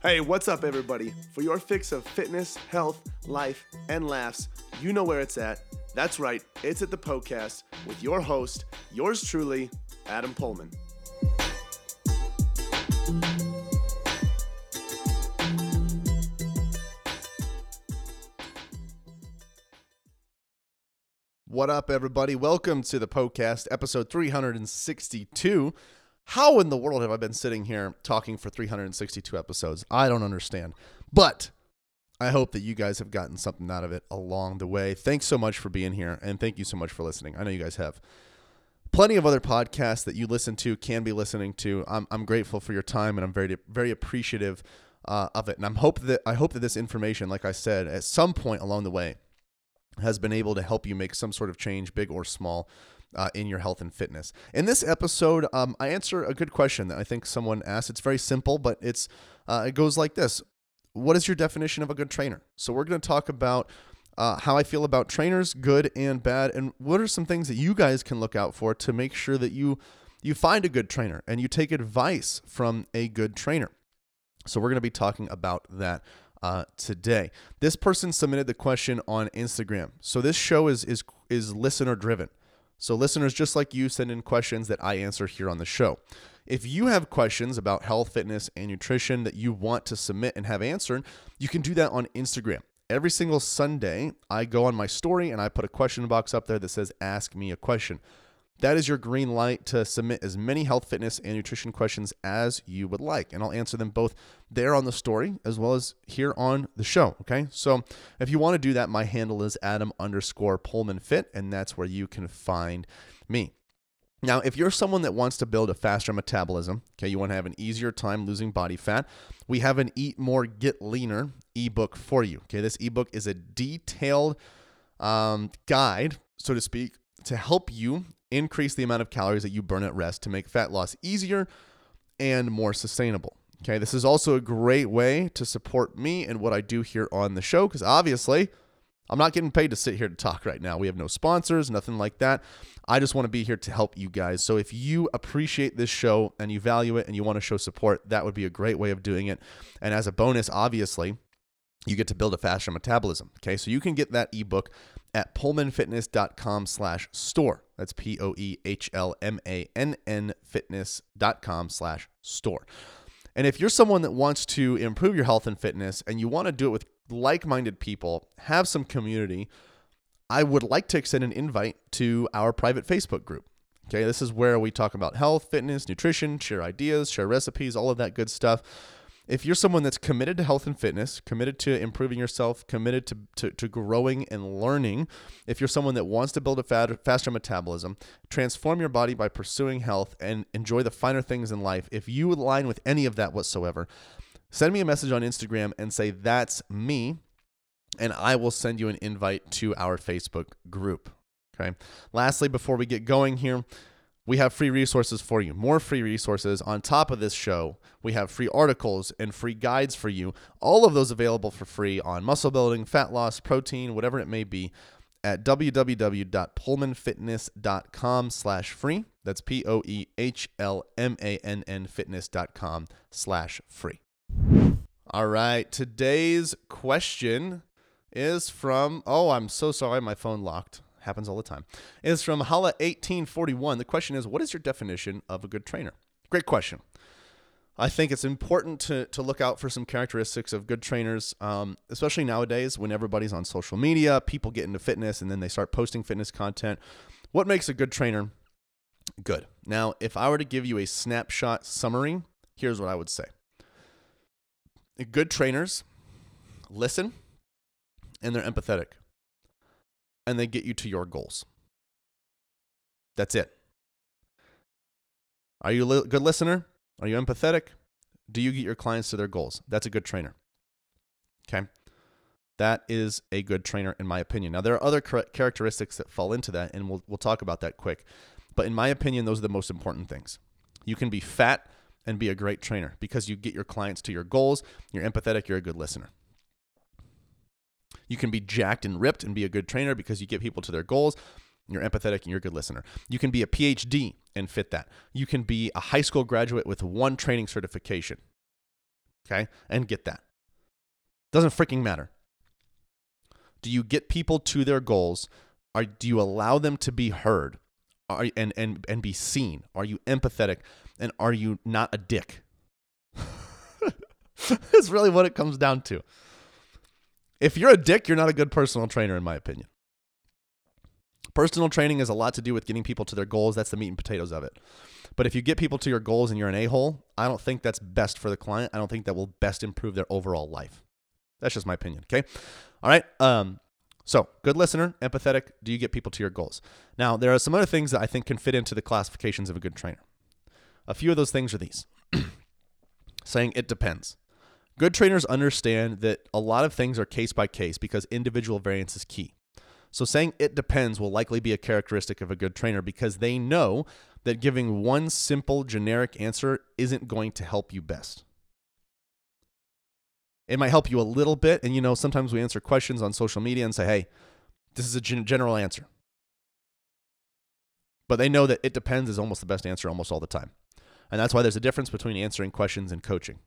Hey, what's up, everybody? For your fix of fitness, health, life, and laughs, you know where it's at. That's right, it's at the Poecast with your host, yours truly, Adam Poehlmann. What up, everybody? Welcome to the Poecast, episode 362. How in the world have I been sitting here talking for 362 episodes? I don't understand. But I hope that you guys have gotten something out of it along the way. Thanks so much for being here, and thank you so much for listening. I know you guys have plenty of other podcasts that you listen to, can be listening to. I'm, I'm grateful for your time, and I'm very, very appreciative uh, of it. And I'm hope that I hope that this information, like I said, at some point along the way, has been able to help you make some sort of change, big or small, uh, in your health and fitness. In this episode, um, I answer a good question that I think someone asked. It's very simple, but it's uh, it goes like this: What is your definition of a good trainer? So we're going to talk about. Uh, how I feel about trainers, good and bad, and what are some things that you guys can look out for to make sure that you you find a good trainer and you take advice from a good trainer. So we're going to be talking about that uh, today. This person submitted the question on Instagram. So this show is is is listener driven. So listeners just like you send in questions that I answer here on the show. If you have questions about health, fitness, and nutrition that you want to submit and have answered, you can do that on Instagram. Every single Sunday, I go on my story and I put a question box up there that says ask me a question. That is your green light to submit as many health, fitness, and nutrition questions as you would like. And I'll answer them both there on the story as well as here on the show. Okay. So if you want to do that, my handle is Adam underscore Poehlmann Fit, and that's where you can find me. Now, if you're someone that wants to build a faster metabolism, okay, you want to have an easier time losing body fat, we have an Eat More, Get Leaner ebook for you. Okay, this ebook is a detailed um, guide, so to speak, to help you increase the amount of calories that you burn at rest to make fat loss easier and more sustainable. Okay, this is also a great way to support me and what I do here on the show because obviously I'm not getting paid to sit here to talk right now. We have no sponsors, nothing like that. I just want to be here to help you guys. So if you appreciate this show and you value it and you want to show support, that would be a great way of doing it. And as a bonus, obviously, you get to build a faster metabolism. Okay, so you can get that ebook at poehlmannfitness.com slash store. That's P O E H L M A N N fitness.com slash store. And if you're someone that wants to improve your health and fitness and you want to do it with like minded people, have some community, I would like to extend an invite to our private Facebook group. Okay, this is where we talk about health, fitness, nutrition, share ideas, share recipes, all of that good stuff. If you're someone that's committed to health and fitness, committed to improving yourself, committed to, to, to growing and learning, if you're someone that wants to build a fat, faster metabolism, transform your body by pursuing health, and enjoy the finer things in life, if you align with any of that whatsoever, send me a message on Instagram and say, That's me. And I will send you an invite to our Facebook group. Okay. Lastly, before we get going here, we have free resources for you. More free resources on top of this show. We have free articles and free guides for you. All of those available for free on muscle building, fat loss, protein, whatever it may be at www.poehlmannfitness.com slash free. That's P-O-E-H-L-M-A-N-N fitness.com slash free. All right. Today's question is from, oh, I'm so sorry. My phone locked. Happens all the time. Is from Hala 1841. The question is, what is your definition of a good trainer? Great question. I think it's important to, to look out for some characteristics of good trainers, um, especially nowadays when everybody's on social media, people get into fitness and then they start posting fitness content. What makes a good trainer good? Now, if I were to give you a snapshot summary, here's what I would say good trainers listen and they're empathetic and they get you to your goals. That's it. Are you a good listener? Are you empathetic? Do you get your clients to their goals? That's a good trainer. Okay. That is a good trainer, in my opinion. Now, there are other characteristics that fall into that, and we'll, we'll talk about that quick. But in my opinion, those are the most important things. You can be fat and be a great trainer because you get your clients to your goals. You're empathetic, you're a good listener. You can be jacked and ripped and be a good trainer because you get people to their goals. You're empathetic and you're a good listener. You can be a PhD and fit that. You can be a high school graduate with one training certification. Okay? And get that. Doesn't freaking matter. Do you get people to their goals? Are, do you allow them to be heard are, and, and, and be seen? Are you empathetic? And are you not a dick? That's really what it comes down to. If you're a dick, you're not a good personal trainer, in my opinion. Personal training has a lot to do with getting people to their goals. That's the meat and potatoes of it. But if you get people to your goals and you're an a hole, I don't think that's best for the client. I don't think that will best improve their overall life. That's just my opinion. Okay. All right. Um, so, good listener, empathetic. Do you get people to your goals? Now, there are some other things that I think can fit into the classifications of a good trainer. A few of those things are these saying it depends. Good trainers understand that a lot of things are case by case because individual variance is key. So saying it depends will likely be a characteristic of a good trainer because they know that giving one simple generic answer isn't going to help you best. It might help you a little bit. And, you know, sometimes we answer questions on social media and say, hey, this is a gen- general answer. But they know that it depends is almost the best answer almost all the time. And that's why there's a difference between answering questions and coaching.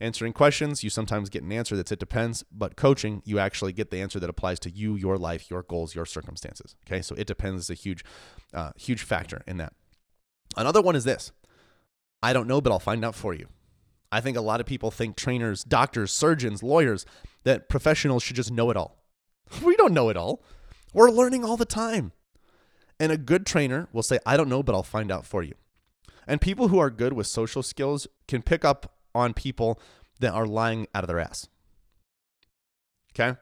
Answering questions, you sometimes get an answer that's it depends, but coaching, you actually get the answer that applies to you, your life, your goals, your circumstances. Okay, so it depends is a huge, uh, huge factor in that. Another one is this I don't know, but I'll find out for you. I think a lot of people think trainers, doctors, surgeons, lawyers, that professionals should just know it all. We don't know it all. We're learning all the time. And a good trainer will say, I don't know, but I'll find out for you. And people who are good with social skills can pick up on people that are lying out of their ass. Okay?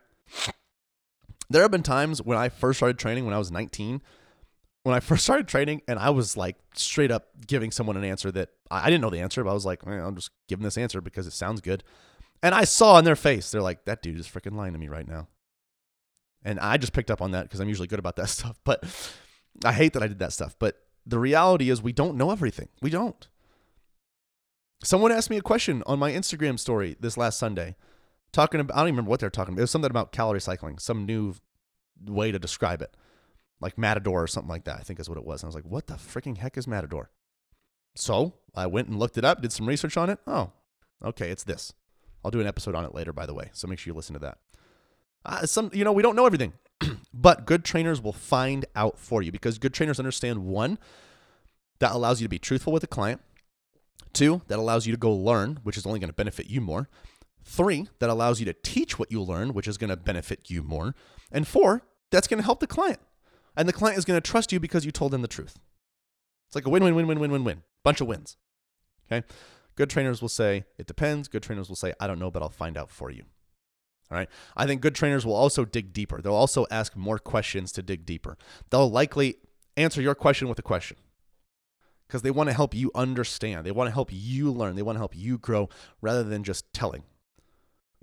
There have been times when I first started training when I was 19, when I first started training, and I was like straight up giving someone an answer that I didn't know the answer, but I was like, I'm just giving this answer because it sounds good. And I saw in their face, they're like, that dude is freaking lying to me right now. And I just picked up on that because I'm usually good about that stuff. But I hate that I did that stuff. But the reality is, we don't know everything. We don't. Someone asked me a question on my Instagram story this last Sunday, talking about, I don't even remember what they're talking about. It was something about calorie cycling, some new way to describe it, like Matador or something like that, I think is what it was. And I was like, what the freaking heck is Matador? So I went and looked it up, did some research on it. Oh, okay, it's this. I'll do an episode on it later, by the way. So make sure you listen to that. Uh, some, you know, we don't know everything, but good trainers will find out for you because good trainers understand one that allows you to be truthful with the client Two, that allows you to go learn, which is only going to benefit you more. Three, that allows you to teach what you learn, which is going to benefit you more. And four, that's going to help the client. And the client is going to trust you because you told them the truth. It's like a win win win win win win win. Bunch of wins. Okay? Good trainers will say, it depends. Good trainers will say, I don't know, but I'll find out for you. All right. I think good trainers will also dig deeper. They'll also ask more questions to dig deeper. They'll likely answer your question with a question because they want to help you understand. They want to help you learn. They want to help you grow rather than just telling.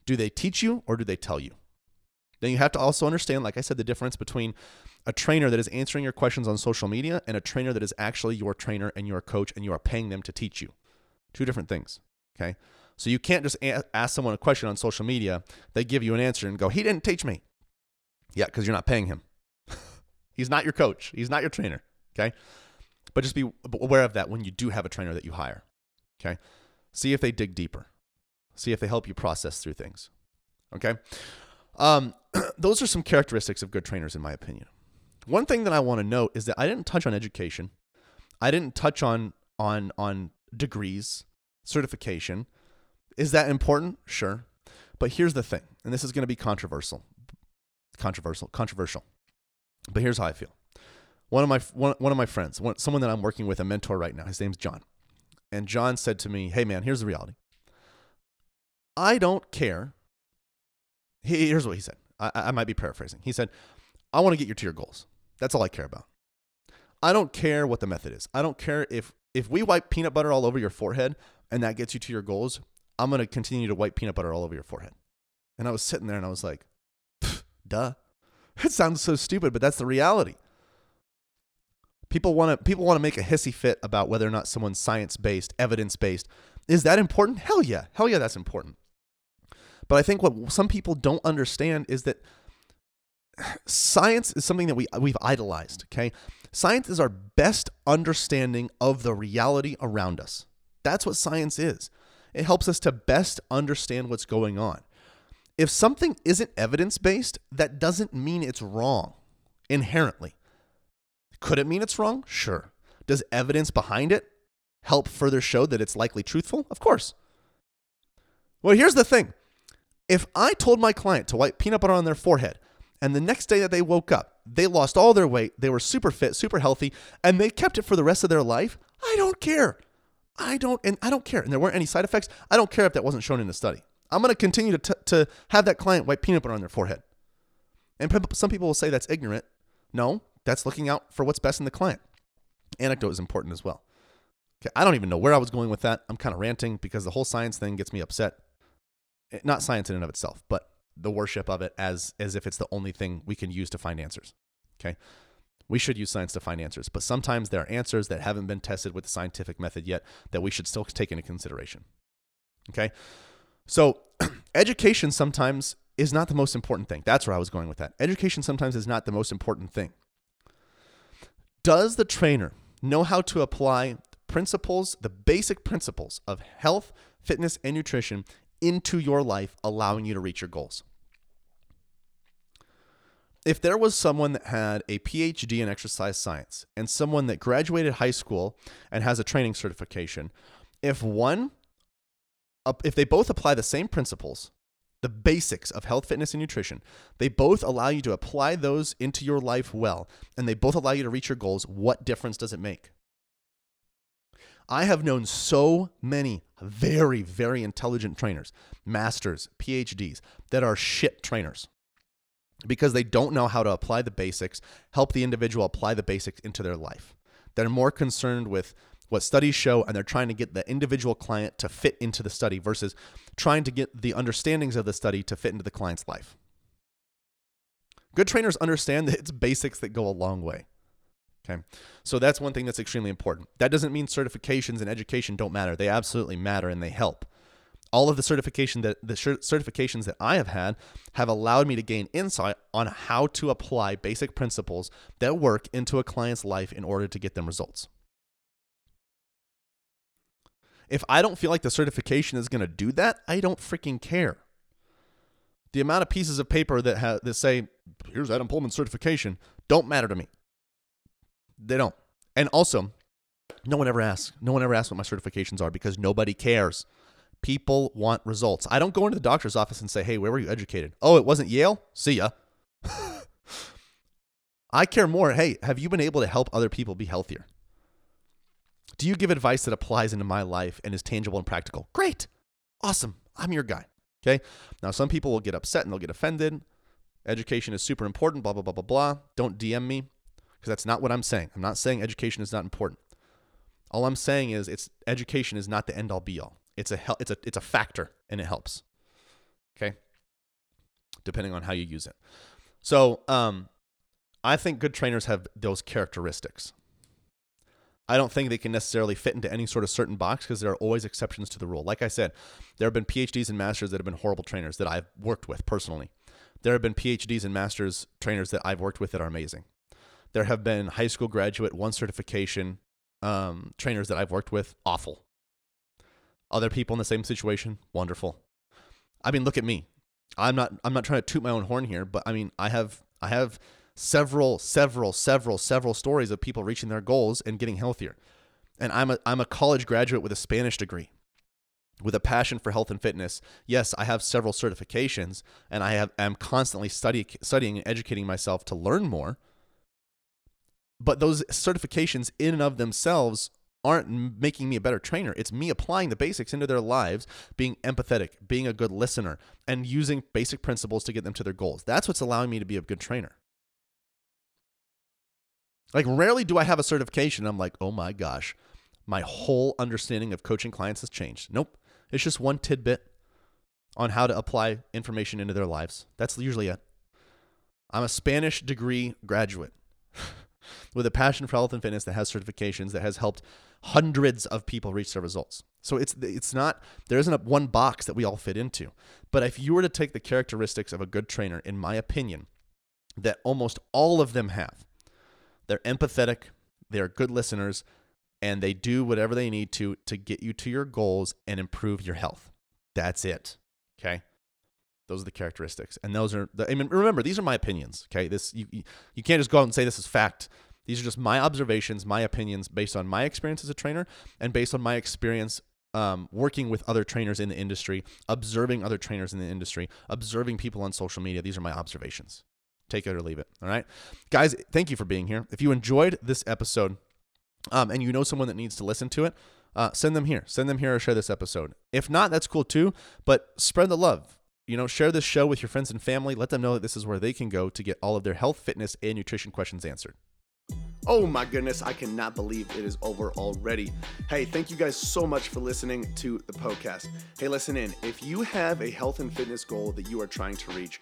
Do they teach you or do they tell you? Then you have to also understand, like I said, the difference between a trainer that is answering your questions on social media and a trainer that is actually your trainer and your coach and you are paying them to teach you. Two different things. Okay. So you can't just ask someone a question on social media, they give you an answer and go, he didn't teach me. Yeah, because you're not paying him. He's not your coach, he's not your trainer. Okay. But just be aware of that when you do have a trainer that you hire. Okay. See if they dig deeper. See if they help you process through things. Okay. Um, those are some characteristics of good trainers, in my opinion. One thing that I want to note is that I didn't touch on education. I didn't touch on on on degrees, certification. Is that important? Sure. But here's the thing, and this is going to be controversial. Controversial, controversial. But here's how I feel. One of my one, one of my friends, one, someone that I'm working with, a mentor right now. His name's John, and John said to me, "Hey man, here's the reality. I don't care." He, here's what he said. I, I might be paraphrasing. He said, "I want to get you to your goals. That's all I care about. I don't care what the method is. I don't care if if we wipe peanut butter all over your forehead and that gets you to your goals. I'm going to continue to wipe peanut butter all over your forehead." And I was sitting there and I was like, "Duh." It sounds so stupid, but that's the reality. People want to people want to make a hissy fit about whether or not someone's science based, evidence based. Is that important? Hell yeah. Hell yeah, that's important. But I think what some people don't understand is that science is something that we we've idolized, okay? Science is our best understanding of the reality around us. That's what science is. It helps us to best understand what's going on. If something isn't evidence based, that doesn't mean it's wrong inherently. Could it mean it's wrong? Sure. Does evidence behind it help further show that it's likely truthful? Of course. Well, here's the thing if I told my client to wipe peanut butter on their forehead, and the next day that they woke up, they lost all their weight, they were super fit, super healthy, and they kept it for the rest of their life, I don't care. I don't, and I don't care. And there weren't any side effects. I don't care if that wasn't shown in the study. I'm going to continue to, t- to have that client wipe peanut butter on their forehead. And pe- some people will say that's ignorant. No, that's looking out for what's best in the client. Anecdote is important as well. Okay, I don't even know where I was going with that. I'm kind of ranting because the whole science thing gets me upset. Eh, Not science in and of itself, but the worship of it as as if it's the only thing we can use to find answers. Okay? We should use science to find answers, but sometimes there are answers that haven't been tested with the scientific method yet that we should still take into consideration. Okay? So, education sometimes is not the most important thing. That's where I was going with that. Education sometimes is not the most important thing. Does the trainer know how to apply principles, the basic principles of health, fitness, and nutrition into your life, allowing you to reach your goals? If there was someone that had a PhD in exercise science and someone that graduated high school and has a training certification, if one if they both apply the same principles, the basics of health, fitness, and nutrition, they both allow you to apply those into your life well, and they both allow you to reach your goals, what difference does it make? I have known so many very, very intelligent trainers, masters, PhDs, that are shit trainers because they don't know how to apply the basics, help the individual apply the basics into their life. They're more concerned with what studies show and they're trying to get the individual client to fit into the study versus trying to get the understandings of the study to fit into the client's life. Good trainers understand that it's basics that go a long way. Okay. So that's one thing that's extremely important. That doesn't mean certifications and education don't matter. They absolutely matter and they help. All of the certification that the certifications that I have had have allowed me to gain insight on how to apply basic principles that work into a client's life in order to get them results. If I don't feel like the certification is going to do that, I don't freaking care. The amount of pieces of paper that ha- that say here's Adam Poehlmann certification don't matter to me. They don't. And also, no one ever asks. No one ever asks what my certifications are because nobody cares. People want results. I don't go into the doctor's office and say, "Hey, where were you educated?" "Oh, it wasn't Yale." See ya. I care more. Hey, have you been able to help other people be healthier? Do you give advice that applies into my life and is tangible and practical? Great. Awesome. I'm your guy. Okay. Now, some people will get upset and they'll get offended. Education is super important, blah, blah, blah, blah, blah. Don't DM me because that's not what I'm saying. I'm not saying education is not important. All I'm saying is it's education is not the end all be all. It's a it's a it's a factor and it helps. Okay? Depending on how you use it. So, um I think good trainers have those characteristics. I don't think they can necessarily fit into any sort of certain box because there are always exceptions to the rule. Like I said, there have been PhDs and masters that have been horrible trainers that I've worked with personally. There have been PhDs and masters trainers that I've worked with that are amazing. There have been high school graduate, one certification um, trainers that I've worked with, awful. Other people in the same situation, wonderful. I mean, look at me. I'm not I'm not trying to toot my own horn here, but I mean, I have I have several, several, several, several stories of people reaching their goals and getting healthier. And I'm a I'm a college graduate with a Spanish degree, with a passion for health and fitness. Yes, I have several certifications, and I have am constantly study, studying and educating myself to learn more. But those certifications, in and of themselves, aren't making me a better trainer. It's me applying the basics into their lives, being empathetic, being a good listener, and using basic principles to get them to their goals. That's what's allowing me to be a good trainer. Like, rarely do I have a certification. I'm like, oh my gosh, my whole understanding of coaching clients has changed. Nope. It's just one tidbit on how to apply information into their lives. That's usually it. I'm a Spanish degree graduate with a passion for health and fitness that has certifications that has helped hundreds of people reach their results. So it's it's not there isn't a one box that we all fit into. But if you were to take the characteristics of a good trainer in my opinion that almost all of them have, they're empathetic, they're good listeners, and they do whatever they need to to get you to your goals and improve your health. That's it. Okay. Those are the characteristics, and those are. The, I mean, remember, these are my opinions. Okay, this you you can't just go out and say this is fact. These are just my observations, my opinions based on my experience as a trainer, and based on my experience um, working with other trainers in the industry, observing other trainers in the industry, observing people on social media. These are my observations. Take it or leave it. All right, guys. Thank you for being here. If you enjoyed this episode, um, and you know someone that needs to listen to it, uh, send them here. Send them here or share this episode. If not, that's cool too. But spread the love. You know, share this show with your friends and family. Let them know that this is where they can go to get all of their health, fitness, and nutrition questions answered. Oh my goodness, I cannot believe it is over already. Hey, thank you guys so much for listening to the Poecast. Hey, listen in. If you have a health and fitness goal that you are trying to reach,